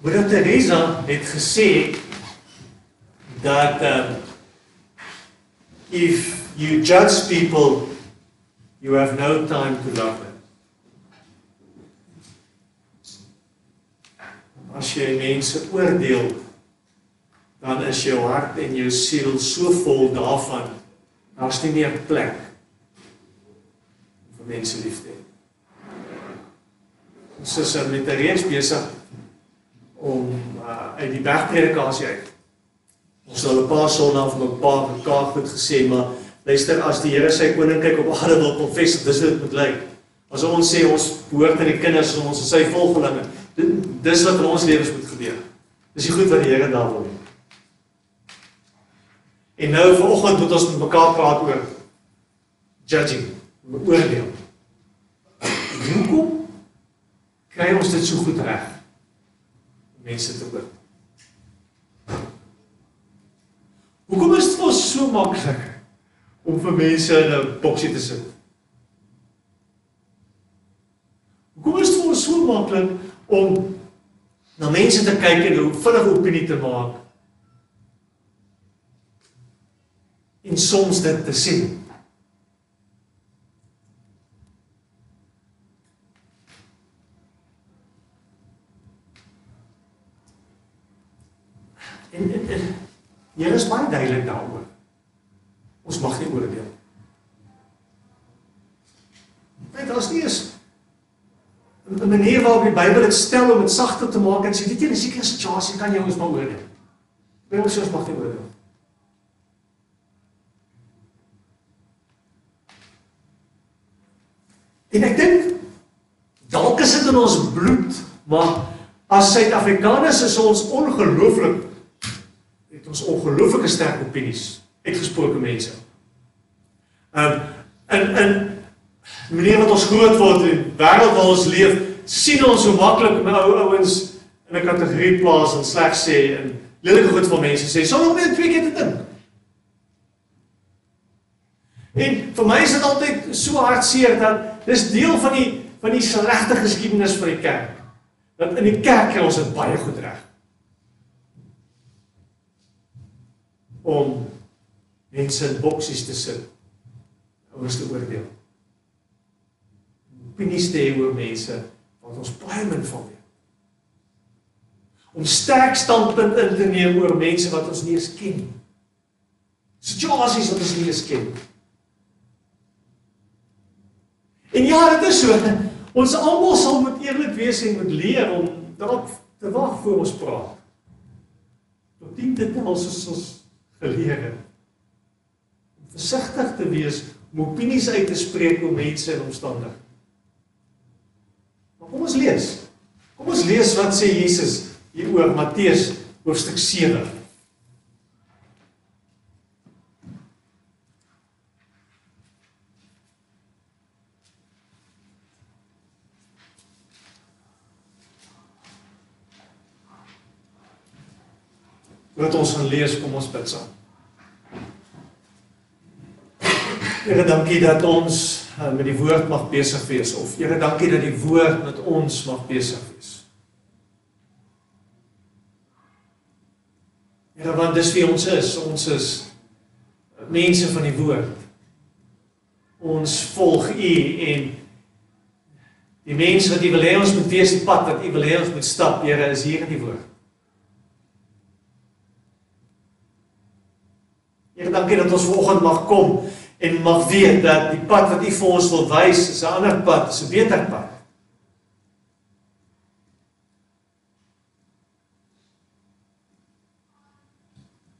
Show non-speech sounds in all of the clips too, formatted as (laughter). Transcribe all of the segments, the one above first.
Moeder Teresa het gesê dat um, if you judge people you have no time to love them. As jy mense oordeel dan is jou hart en jou siel so vol daarvan daar's nie meer plek vir mense lief te hê. Ons is met 'n reeks besig om uh, uit die bergpredikasie uit. Ons het al 'n paar sonnae van 'n paar mekaar goed gesê, maar luister as die Here sy koninkryk op aarde wil konfess, dis dit moet lyk. As ons sê ons behoort aan die kinders van ons, sy volgelinge, dis wat in ons lewens moet gebeur. Dis die goed wat die Here daar wil hê. En nou vanoggend moet ons met mekaar praat oor judging, oordeel. Hoekom kry ons dit so goed reg? Mense te oordeel. Hoekom is dit vir ons so maklik om vir mense in 'n boksie te sit? Hoekom is dit vir ons so maklik om na mense te kyk en 'n vinnige opinie te maak? En soms dit te sien. En en, en Here is baie duidelik daaroor. Ons mag nie oordeel. Dit is nie eens 'n manier waarop die Bybel dit stel om dit sagter te maak en sê dit in 'n sekere situasie kan jy ons maar oordeel. Bybel sê ons mag nie oordeel. En ek dink dalk is dit in ons bloed, maar as Suid-Afrikaners is ons ongelooflik het ons ongelooflike sterk opinies uitgesproke mense. Um in in meneer wat ons groot word in wêreld waar ons leef, sien ons hoe maklik my ou ouens in 'n kategorie plaas en sleg sê en lelike goed van mense sê sonder om net twee keer te dink. En vir my is dit altyd so hartseer dat dis deel van die van die slegte geskiedenis van die kerk. Dat in die kerk kry ons dit baie goed reg. Om mense in boksies te sit. Ouers te oordeel. Opinies te hê oor mense wat ons baie min van weet. Om sterk standpunt in te neem oor mense wat ons nie eens ken nie. Situasies wat ons nie eens ken nie. En ja, dit is so. Ons almal sal moet eerlik wees en moet leer om daarop te wag voor ons praat. Tot dien dit ons is ons geleer. Om versigtig te wees om opinies uit te spreek oor mense en omstandighede. Maar kom ons lees. Kom ons lees wat sê Jesus hier oor Matteus hoofstuk 7. Wat ons gaan lees, kom ons bid saam. Here, dankie dat ons uh, met die woord mag besig wees of Here, dankie dat die woord met ons mag besig wees. Here, want dis wie ons is. Ons is mense van die woord. Ons volg U en die mense wat U wil hê ons moet wees, die pad wat U wil hê ons moet stap, Here, is hier in die woord. Here, dankie dat ons vanoggend mag kom en mag weet dat die pad wat U vir ons wil wys, is 'n ander pad, is 'n beter pad.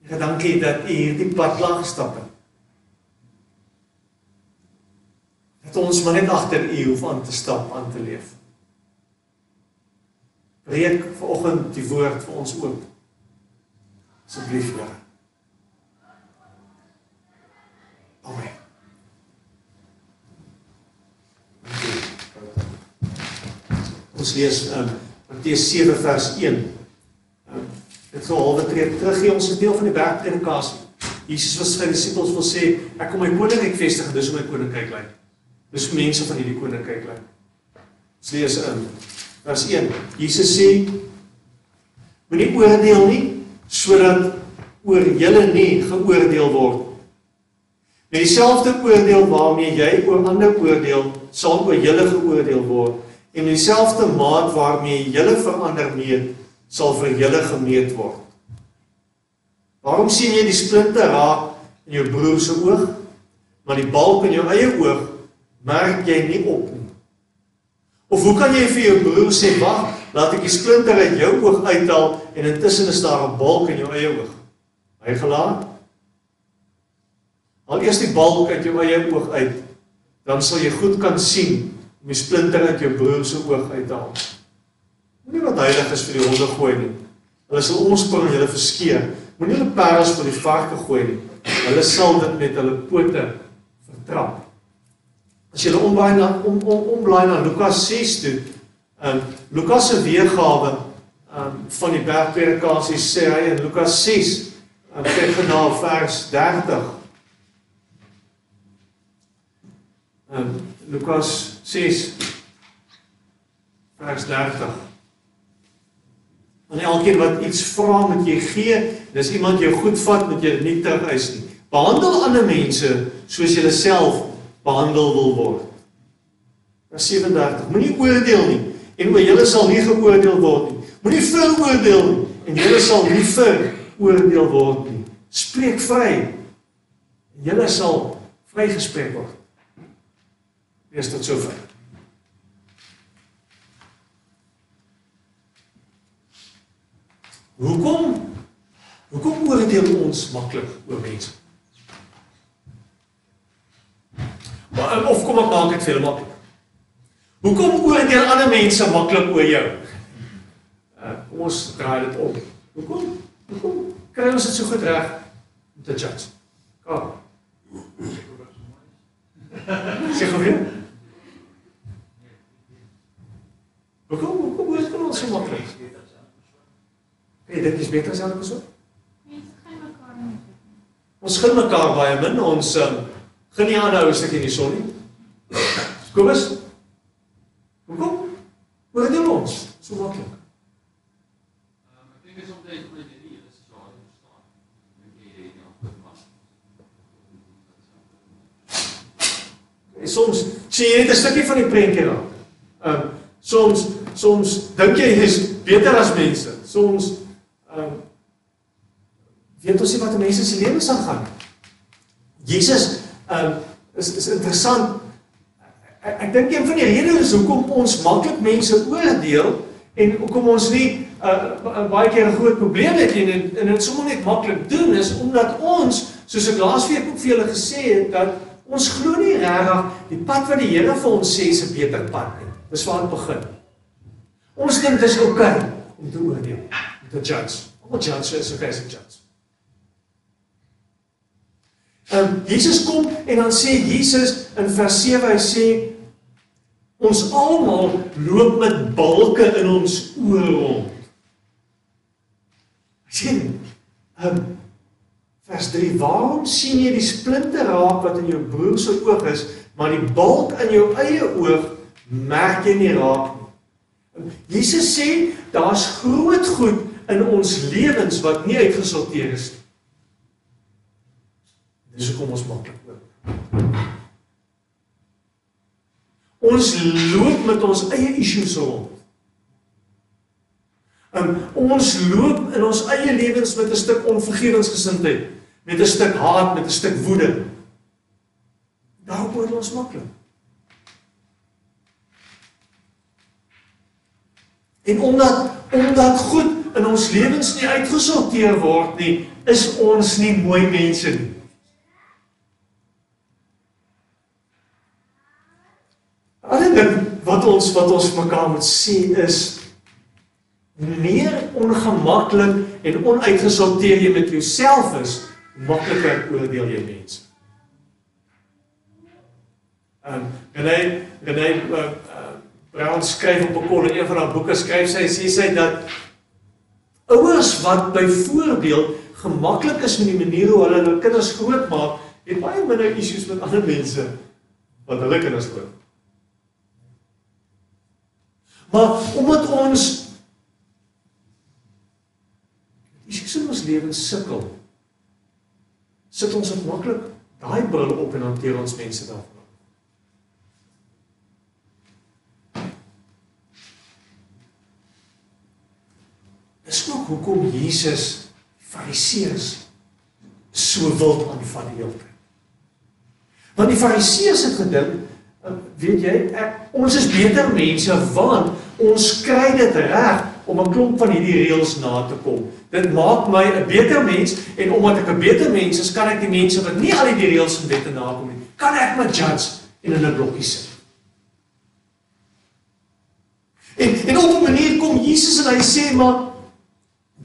Here, dankie dat U hierdie pad lank gestap het. Dat ons maar net agter U hoef aan te stap, aan te leef. Breek vanoggend die woord vir ons oop. Asseblief, Here. Ons lees um Matteus 7 vers 1. Um, dit sou halwe tree terug gee ons 'n deel van die bergpredikasie. Jesus was sy disippels wil sê ek kom my koninkryk vestig, dis hoe my koninkryk lyk. Dis mense van hierdie koninkryk lyk. Ons lees in um, vers 1. Jesus sê Moenie oordeel nie sodat oor julle nie geoordeel word. Met dieselfde oordeel waarmee jy oor ander oordeel, sal oor julle geoordeel word en dieselfde maat waarmee julle verander meet, sal vir julle gemeet word. Waarom sien jy die splinte raak in jou broer se oog, maar die balk in jou eie oog merk jy nie op nie? Of hoe kan jy vir jou broer sê, "Wag, laat ek die splinter uit jou oog uithaal en intussen is daar 'n balk in jou eie oog?" Hy gelaat. Al eers die balk uit jou eie oog uit, dan sal jy goed kan sien om die splinter uit jou broer se oog uit te haal. Moenie wat heilig is vir die honde gooi nie. Hulle sal omspring en hulle verskeer. Moenie hulle parels vir die varke gooi nie. Hulle sal dit met hulle pote vertrap. As jy omblaai na om om omblaai na Lukas 6 toe, ehm um, Lukas se weergawe ehm um, van die bergpredikasie sê hy in Lukas 6, ehm um, kyk na vers 30. Ehm um, Lukas 6 vers 30. En elkeen wat iets vra moet jy gee, dis iemand jou goed vat moet jy dit nie terugeis nie. Behandel ander mense soos jy self behandel wil word. Vers 37. Moenie oordeel nie en oor julle sal nie geoordeel word nie. Moenie veroordeel nie en julle sal nie veroordeel word nie. Spreek vry en julle sal vrygespreek word. Wees tot sover. Hoekom hoekom oordeel ons maklik oor mense? Maar of kom ek maak dit vir julle maklik? Hoekom oordeel ander mense maklik oor jou? Uh, kom ons draai dit om. Hoekom? Hoekom kry ons dit so goed reg om te judge? Kom. Sê gou weer. Hoekom hoekom oordeel ons so maklik? Hey, dit is beter as elke persoon. Ons gun mekaar baie min. Ons um, Gaan nie aanhou 'n stukkie in die son nie. Kobus. Hoekom? Hoe doen ons? So maklik. Ehm ek dink dit is om te om dit nie is so hard te staan. Dink jy jy nie op dit pas. En soms sien jy net 'n stukkie van die prentjie raak. Ehm um, soms soms dink jy jy's beter as mense. Soms ehm um, weet ons nie wat mense se lewens aangaan. Jesus Ehm um, is is interessant. Ek, ek dink een van die redes hoekom ons maklik mense oordeel en hoekom ons nie uh, baie keer 'n groot probleem het en en dit sommer net maklik doen is omdat ons soos ek laasweek ook vir julle gesê het dat ons glo nie regtig die pad wat die Here vir ons sê is 'n beter pad nie. Dis waar dit begin. Ons dink dis oukei okay om te oordeel, om te judge. Te judge is okay as 'n judge. Ehm um, Jesus kom en dan sê Jesus in vers 7 hy sê ons almal loop met balke in ons oë rond. sien ehm um, vers 3 waarom sien jy die splinte raak wat in jou broer se oog is maar die balk in jou eie oog merk jy nie raak nie. Jesus sê daar's groot goed in ons lewens wat nie uitgesorteer is nie. Dis hoekom ons maklik loop. Ons loop met ons eie issues rond. En ons loop in ons eie lewens met 'n stuk onvergewensgesindheid, met 'n stuk haat, met 'n stuk woede. Daarop word ons maklik. En omdat omdat goed in ons lewens nie uitgesorteer word nie, is ons nie mooi mense nie. Ander ding wat ons wat ons mekaar moet sê is meer ongemaklik en onuitgesorteer jy met jouself is, makliker oordeel jy mense. Um, en hy en hy uh, Brown skryf op 'n kol in een van haar boeke skryf sy sê sy dat ouers wat byvoorbeeld gemaklik is met die manier hoe hulle hulle kinders grootmaak, het baie minder issues met ander mense wat hulle kinders grootmaak. Maar omdat ons lewens sukkel, sit ons op maklik daai bril op en hanteer ons mense daarvan. Dis ook hoekom Jesus Fariseërs so wild aanvat die hele tyd. Want die Fariseërs het gedink, eh, weet jy, ek, ons is beter mense want ons kry dit reg om 'n klomp van hierdie reëls na te kom. Dit maak my 'n beter mens en omdat ek 'n beter mens is, kan ek die mense wat nie al die reëls en wette nakom nie, kan ek my judge en in 'n blokkie sit. En en op 'n manier kom Jesus en hy sê maar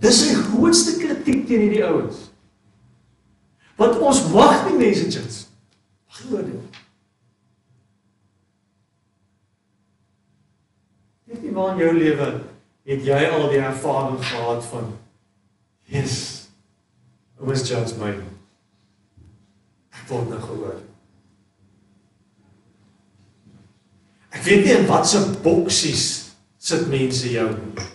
dis sy grootste kritiek teen hierdie ouens. Want ons mag nie mense judge. Glo dit. Weet jy waar in jou lewe het jy al die ervaring gehad van yes, ouens judge my. Ek word nou gehoor. Ek weet nie in watse boksies sit mense jou nie.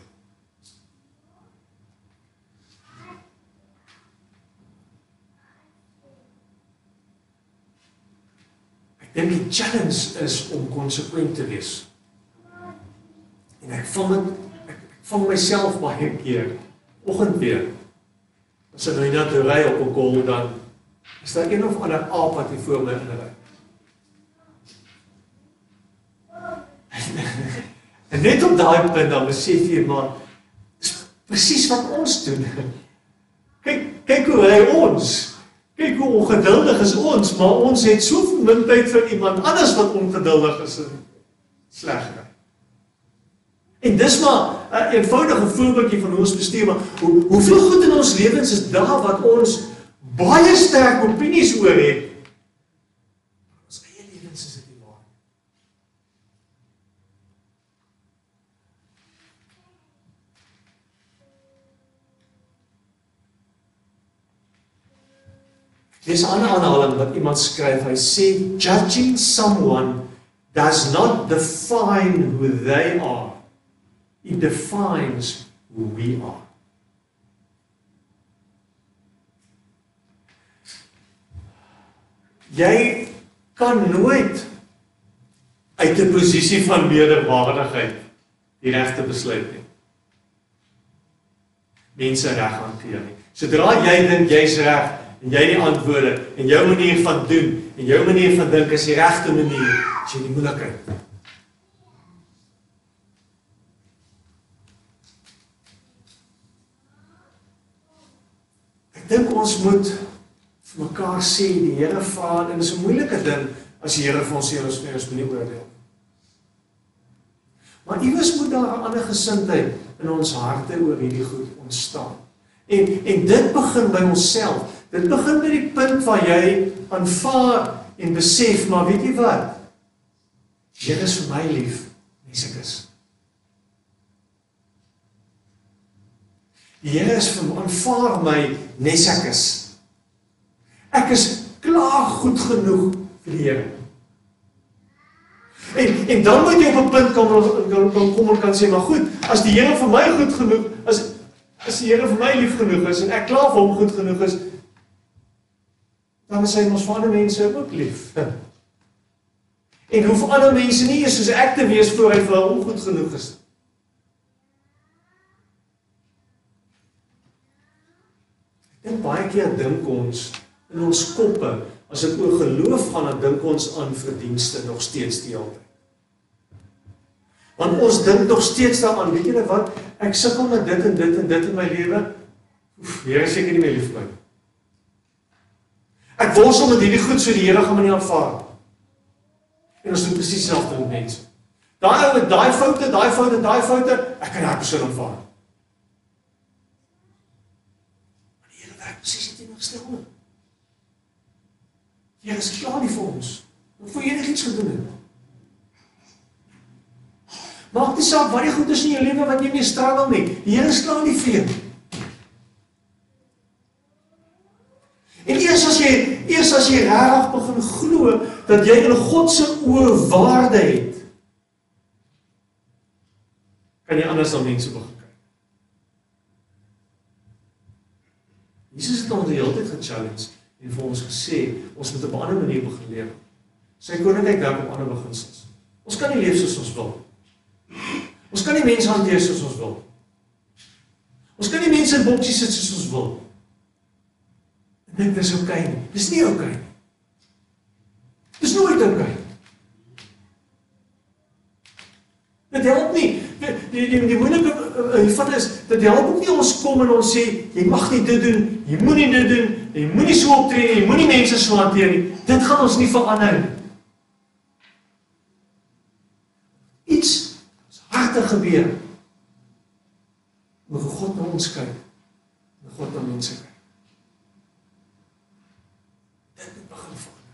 Dink die challenge is om konsekwent te wees. En ek vang dit ek, ek vang myself baie keer oggend weer. As ek nou net ry op 'n kol dan is daar een of ander aap wat hier voor my inry. (laughs) en net op daai punt dan besef jy maar presies wat ons doen. (laughs) Kyk kyk hoe hy ons Kyk hoe ongeduldig is ons, maar ons het soveel min tyd vir iemand anders wat ongeduldig is en sleg ry. En dis maar 'n eenvoudige voorbeeldjie van hoe ons bestuur, maar hoe hoeveel goed in ons lewens is daar wat ons baie sterk opinies oor het. Ons eie lewens is dit nie waar nie. Dis 'n ander aanhaling wat iemand skryf. Hy sê judging someone does not define who they are. It defines who we are. Jy kan nooit uit 'n posisie van meerderwaardigheid die regte besluit neem. Mense reg hanteer nie. Sodra jy dink jy's reg en jy die antwoorde en jou manier van doen en jou manier van dink is die regte manier, as jy die moeilikheid Ek dink ons moet vir mekaar sê die Here vra en dis 'n moeilike ding as die Here vir ons sê ons moet nie oordeel. Maar iewers moet daar 'n ander gesindheid in ons harte oor hierdie goed ontstaan. En en dit begin by onsself. Dit begin by die punt waar jy aanvaar en besef maar weet jy wat? Here is vir my lief, nes ek is. Die Here is vir my aanvaar my nes ek is. Ek is klaar goed genoeg vir die Here. En en dan moet jy op 'n punt kom kom kom en kan sê maar goed, as die Here vir my goed genoeg as as die Here vir my lief genoeg is en ek klaar vir hom goed genoeg is, dan is hy mos vir ander mense ook lief. (laughs) En hoef ander mense nie eers soos ek te wees voor hy vir hom goed genoeg is. Ek dink baie keer dink ons in ons koppe as dit oor geloof gaan, dan dink ons aan verdienste nog steeds die hele tyd. Want ons dink nog steeds daaraan, weet julle wat? Ek sukkel met dit en dit en dit in my lewe. Oef, Here is seker nie meer lief vir my. Ek worstel met hierdie goed so die Here gaan my nie aanvaar. En ons doen presies dieselfde met mense. Daai ou met daai foute, daai foute, daai foute, ek kan daai persoon aanvaar. Maar die Here werk presies dit teenoorgestelde. Die Here is klaar nie vir ons. Wat voor enigiets gedoen het. Maak nie saak wat die goed is in jou lewe wat jy mee struggle nie. Die Here is klaar nie vir jou. En eers as jy eers as jy regtig begin glo dat jy in God se oë waarde het, kan jy anders dan mense begin kyk. Jesus het ons die hele tyd ge-challenge en vir ons gesê ons moet op 'n ander manier begin leef. Sy koninkryk werk op ander beginsels. Ons kan nie leef soos ons wil. Ons kan nie mense hanteer soos ons wil. Ons kan nie mense in boksies sit soos ons wil. Dink dis oukei okay nie. Dis nie oukei okay nie. Dis nooit oukei okay. Dit help nie. Die die die, moeilike uh, van is dit help ook nie ons kom en ons sê jy mag nie dit doen, jy moenie dit doen, jy moenie so optree nie, jy moenie mense so hanteer nie. Dit gaan ons nie verander nie. Iets ons harte gebeur. Moet God na ons kyk. Moet God na mense kyk. Dit moet begin verander.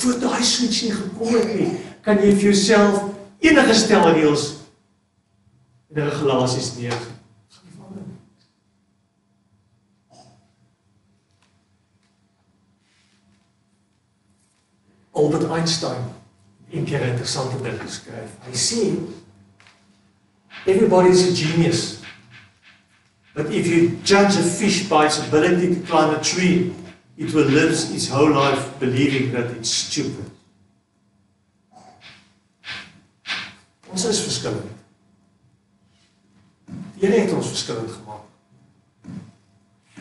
Voor daai switch nie gekom het nie, kan jy vir jouself enige stel reëls en regulasies neer. Albert Einstein het keer 'n interessante ding geskryf. Hy sê everybody is a genius. But if you judge a fish by its ability to climb a tree, it will live its whole life believing that it's stupid. Ons is verskillend. Die Here het ons verskillend gemaak.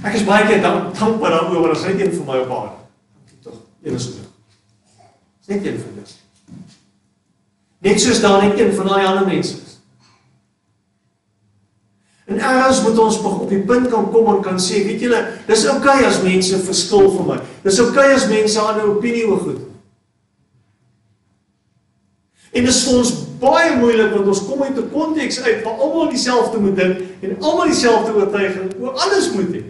Ek is baie keer dank dankbaar daaroor as hy een vir my op aarde. Dankie tog. Een is genoeg. Net een vir dis. Net soos daar net een van daai ander mense is. En eers moet ons op die punt kan kom en kan sê, weet julle, dis oukei okay as mense verskil van my. Dis oukei okay as mense ander opinie oor goed. En dit is vir ons baie moeilik want ons kom uit 'n konteks uit waar almal dieselfde moet dink en almal dieselfde oortuiging oor alles moet hê.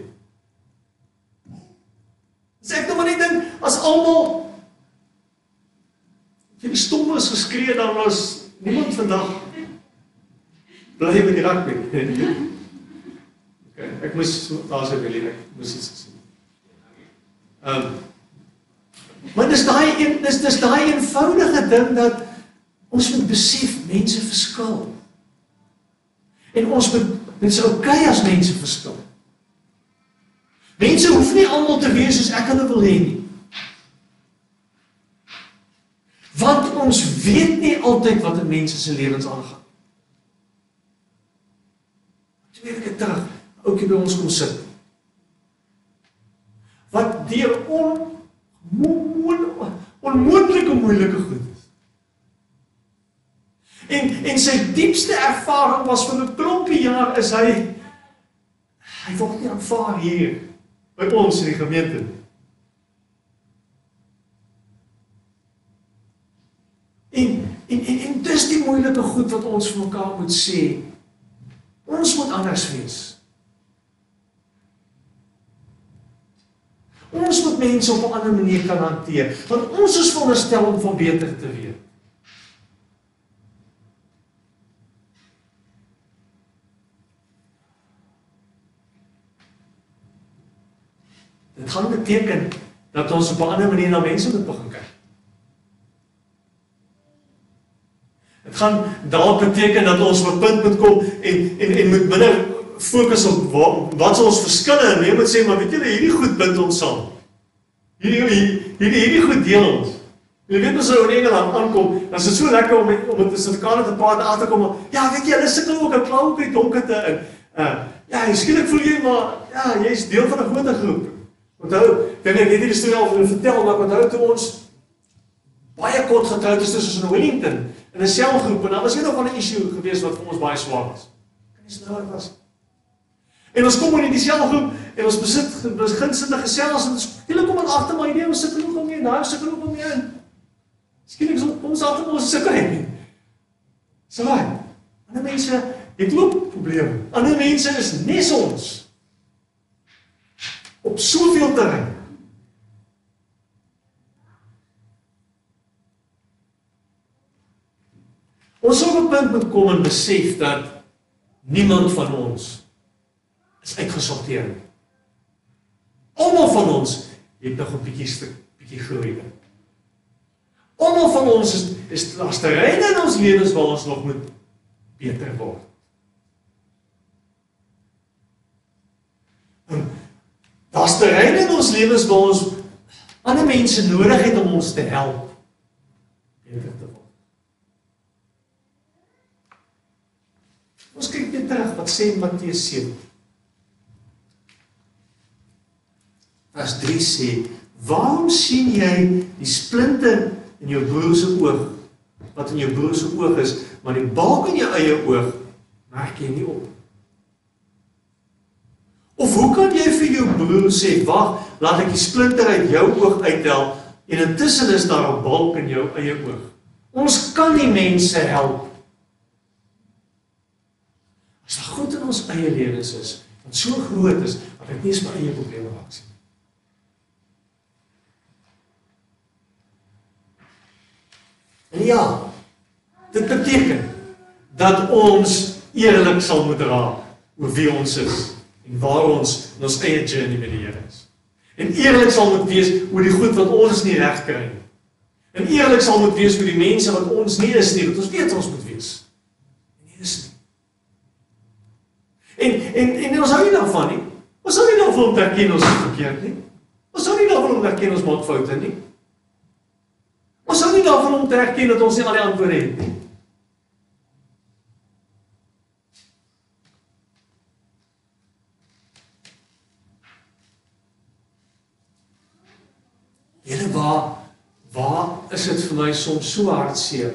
Sê ek nou maar net dink as almal jy stom is geskree dan was niemand vandag bly met die rugby. Okay, ek moes daar's 'n bietjie ek moes iets gesê. Ehm um, Maar dis daai een dis dis daai eenvoudige ding dat Ons moet besef mense verskil. En ons moet dit is oukei okay as mense verskil. Mense hoef nie almal te wees soos ek hulle wil hê nie. Want ons weet nie altyd wat in mense se lewens aangaan. Twee weke terug, ouetjie by ons kom sit. Wat deur on onmoontlike moeilike goed En en sy diepste ervaring was vir 'n klompie jaar is hy hy word nie aanvaar hier by ons in die gemeente nie. En en en, en dis die moeilike goed wat ons vir mekaar moet sê. Ons moet anders wees. Ons moet mense op 'n ander manier kan hanteer, want ons is veronderstel om van beter te weet. Dit gaan beteken dat ons op 'n ander manier na mense moet begin kyk. Dit gaan dalk beteken dat ons op 'n punt moet kom en en en moet minder fokus op wat, wat ons verskille en jy moet sê maar weet julle hierdie goed bind ons saam. Hierdie hierdie hierdie goed deel ons. Jy weet mos ou in Engeland aankom, dan is dit so lekker om om met 'n Suid-Afrikaner te praat en agter kom. Ja, weet jy, hulle sukkel ook 'n klou op die donkerte in. Uh ja, skielik voel jy maar ja, jy's deel van 'n groter groep. Onthou, dan ek het hierdie storie al vertel, maar onthou toe ons baie kort getroud is tussen in Wellington in 'n selgroep en daar was eendag 'n issue gewees wat vir ons baie swaar was. Kan jy snou was? En ons kom in die selgroep en ons besit begin sit en gesels en skielik kom ons agter maar nee, ons sit genoeg om hier, nou sit genoeg om hier in. Skielik kom ons agter ons sukkel nie. So, ander mense het ook probleme. Ander mense is nes ons op soveel terrein. Ons op 'n punt moet kom en besef dat niemand van ons is uitgesorteer nie. Almal van ons het nog 'n bietjie stuk bietjie groei. Almal van ons is is lasterye in ons lewens waar ons nog moet beter word. Daar's terreine in ons lewens waar ons ander mense nodig het om ons te help. Beter te word. Ons kyk net terug wat sê Matteus 7. Vers 3 sê: "Waarom sien jy die splinter in jou broer se oog wat in jou broer se oog is, maar die balk in jou eie oog merk jy nie op?" Of hoe kan jy vir jou broer sê, "Wag, laat ek die splinter uit jou oog uittel en intussen is daar 'n balk in jou eie oog?" Ons kan nie mense help as daar goed in ons eie lewens is wat so groot is dat ek nie eens my eie probleme raak sien. En ja, dit beteken dat ons eerlik sal moet raak oor wie ons is en waar ons in ons eie journey met die Here is. En eerlik sal moet wees oor die goed wat ons nie reg kry nie. En eerlik sal moet wees vir die mense wat ons nie is nie, wat ons weet ons moet wees. En nie is nie. En en en ons hou nie daarvan nie. Ons hou nie daarvan om te erken ons verkeerd nie. Ons hou nie daarvan om te erken ons maak foute nie. Ons hou nie daarvan om te erken dat ons nie al die antwoorde het nie. Julle waar waar is dit vir my soms so hartseer?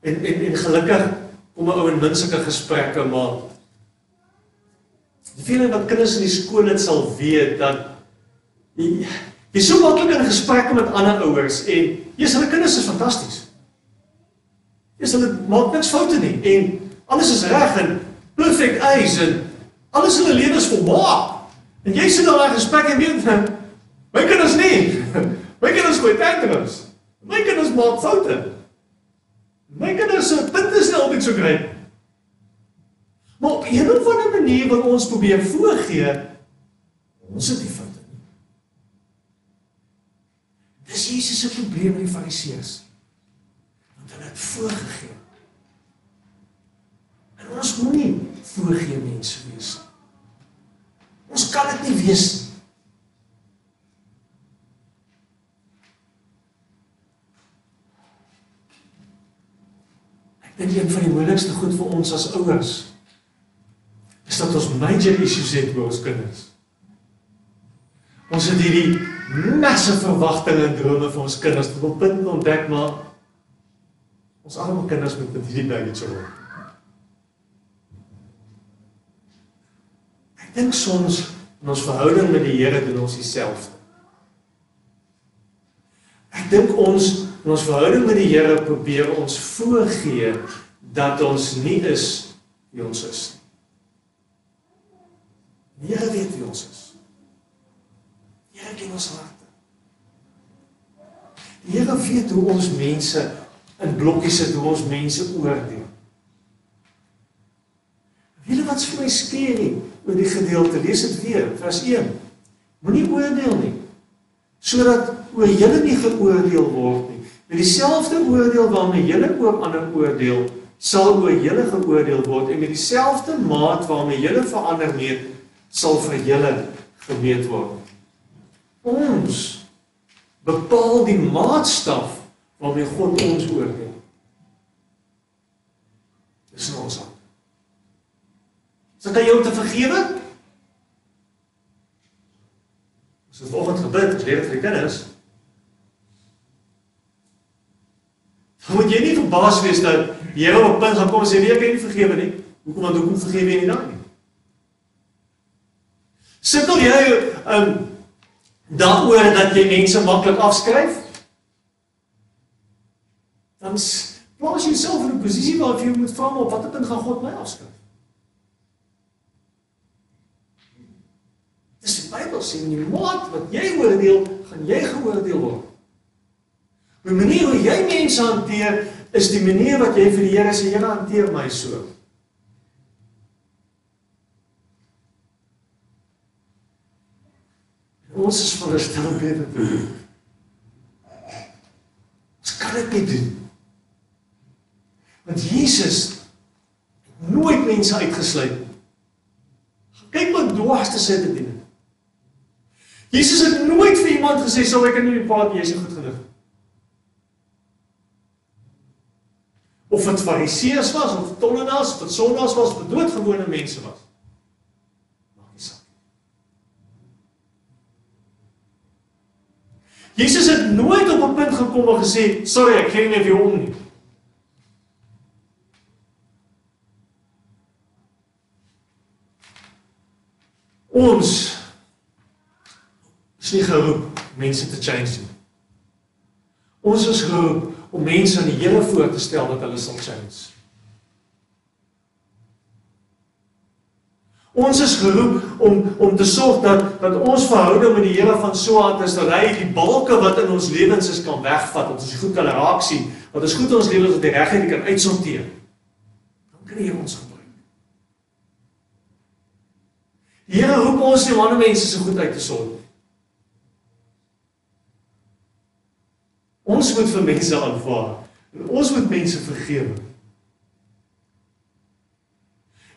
En en en gelukkig kom 'n ou in min sulke gesprekke maar die feeling wat kinders in die skool net sal weet dat jy jy so maklik in gesprekke met ander ouers en jy's hulle kinders is fantasties. Jy's hulle maak niks foute nie en alles is reg en perfect eyes en alles in hulle lewe is volmaak. En jy sit daar in gesprek en weet (laughs) my kinders nie. (laughs) My kinders gooi tantrums. My kinders maak foute. My kinders se punte is nie altyd so grait. Maar op 'n of ander manier wil ons probeer voorgee ons het die foute nie. Dis Jesus se probleem met die Fariseërs. Want hulle het voorgegee. En ons moenie voorgee mense wees nie. Ons kan dit nie wees nie. Ek dink een van die moeilikste goed vir ons as ouers is dat ons major issues het met ons kinders. Ons het hierdie massive verwagtinge en drome vir ons kinders tot op punt ontdek maar ons arme kinders moet met hierdie net so word. Ek dink soms in ons verhouding met die Here doen ons dieselfde. Ek dink ons in ons verhouding met die Here probeer ons voorgee dat ons nie is wie ons is nie. Die Here weet wie ons is. Here ken ons harte. Die Here weet hoe ons mense in blokkies sit, hoe ons mense oordeel. Wiele wat's vir my skeer oor die gedeelte, lees dit weer, vers 1. Moenie oordeel nie sodat oor julle nie geoordeel word nie. Met dieselfde oordeel waarmee julle oor ander oordeel, sal oor julle geoordeel word en met dieselfde maat waarmee julle verander meet, sal vir julle gemeet word. Ons bepaal die maatstaf waarmee God ons oordeel. Dis nou ons hand. Sal jy om te vergewe? Ons vanoggend gebid, ons leer dit vir die kinders. Dan moet jy nie verbaas wees dat die Here op 'n punt gaan kom en sê, "Nee, ek kan nie vergewe nie." Hoekom want hoekom vergewe jy nie dan nie? Sukkel jy um daaroor dat jy mense maklik afskryf? Dan plaas jy jouself in 'n posisie waar jy moet vra maar op watter punt gaan God my afskryf? Dis die Bybel sê in die maat wat jy oordeel, gaan jy geoordeel word. Die manier hoe jy mense hanteer is die manier wat jy vir die Here sê, Here hanteer my so. Ons is veronderstel om beter te doen. Ons kan dit nie doen. Want Jesus het nooit mense uitgesluit nie. Kyk wat dwars te sit dit doen. Jesus het nooit vir iemand gesê sal ek in die paad jy is nie goed genoeg. Of dit fariseërs was of tollenaars of sondaars was of doodgewone mense was. Maak nie saak. Jesus het nooit op 'n punt gekom en gesê, "Sorry, ek gee nie meer vir jou om nie." Ons is nie geroep mense te change nie. Ons is geroep om mense aan die Here voor te stel dat hulle sal change. Ons is geroep om om te sorg dat dat ons verhouding met die Here van so aard is dat hy die balke wat in ons lewens is kan wegvat, ons goed kan raak sien, dat ons goed ons lewens op die regte kan uitsorteer. Dan kan hy ons gebruik. Die Here roep ons nie om ander mense se goed uit te sorg. Ons moet vir mense aanvaar. Ons moet mense vergewe.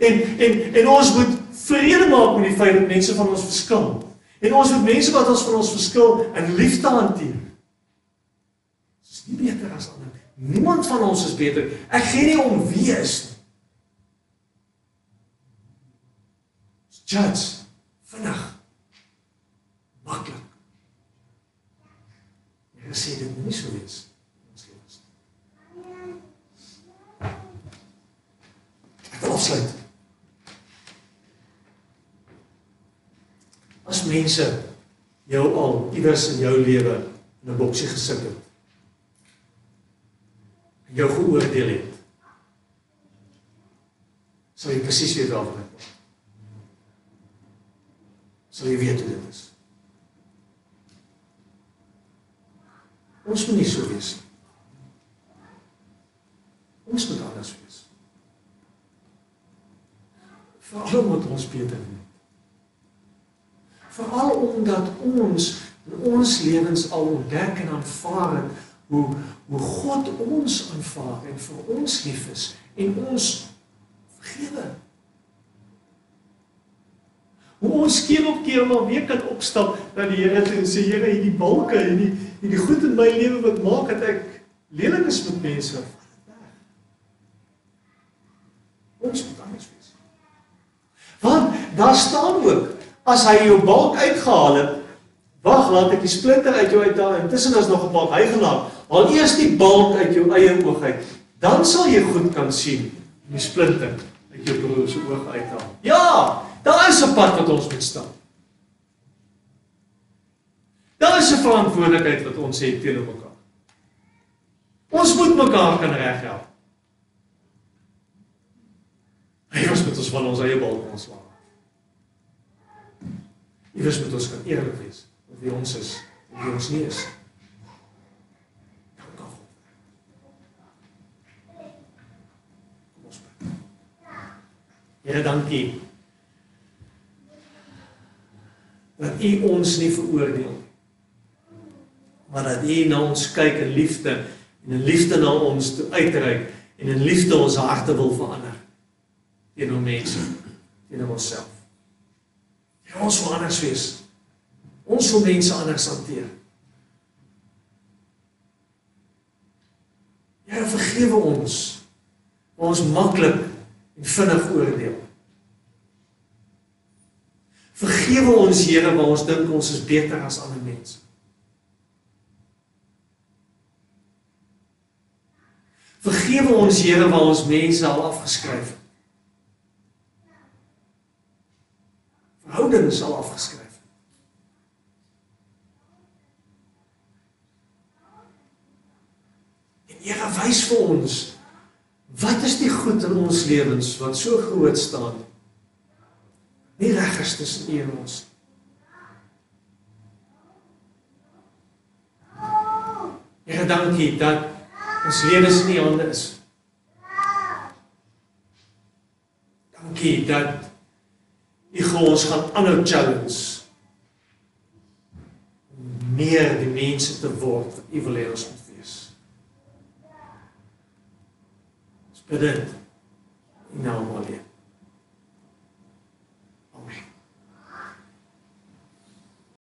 En en en ons moet vrede maak met die feit dat mense van ons verskil. En ons moet mense wat ons van ons verskil in liefde hanteer. Ons is nie beter as ander nie. Niemand van ons is beter. Ek gee nie om wie is nie. judge vinnig maklik. Jy sê dit nie so wees ons lewens. Ek wil afsluit. As mense jou al iewers in jou lewe in 'n boksie gesit het. En jou geoordeel het. Sou jy presies weet waarvan ek praat? sal jy weet hoe dit is. Ons moet nie so wees nie. Ons moet anders wees. Veral moet ons beter weet. Veral omdat ons in ons lewens al ontdek en aanvaar het hoe hoe God ons aanvaar en vir ons lief is en ons vergewe. Hoe ons keer op keer maar weer kan opstap na die Here toe en sê Here, hierdie balke, hierdie hierdie goed in my lewe wat maak dat ek lelik is met mense. Ons moet anders wees. Want daar staan ook as hy jou balk uitgehaal het, wag, laat ek die splinter uit jou uithaal. Intussen is nog 'n balk hy gelaat. Haal eers die balk uit jou eie oog uit. Dan sal jy goed kan sien die splinter uit jou broer se oog uithaal. Ja, Daar is 'n pad wat ons moet stap. Daar is 'n verantwoordelikheid wat ons het teenoor mekaar. Ons moet mekaar kan reghelp. Hy was met ons van ons eie balk ons wys met ons kan eerlik wees oor wie ons is en wie ons nie is. Here dankie dat U ons nie veroordeel nie. Maar dat U na ons kyk in liefde en in liefde na ons toe uitreik en in liefde ons harte wil verander teenoor mense, teenoor onsself. Ja, ons wil anders wees. Ons wil mense anders hanteer. Ja, vergewe ons. Ons maklik en vinnig oordeel. Vergewe ons Here waar ons dink ons is beter as ander mense. Vergewe ons Here waar ons mense al afgeskryf het. Verhoudings al afgeskryf het. En Here wys vir ons wat is die goed in ons lewens wat so groot staan nie reg is tussen U en ons. Here, dankie dat ons lewens in U hande is. Dankie dat U ons gaan aanhou challenge meer die mense te word wat U wil hê ons moet wees. Ons bid dit in naam van U.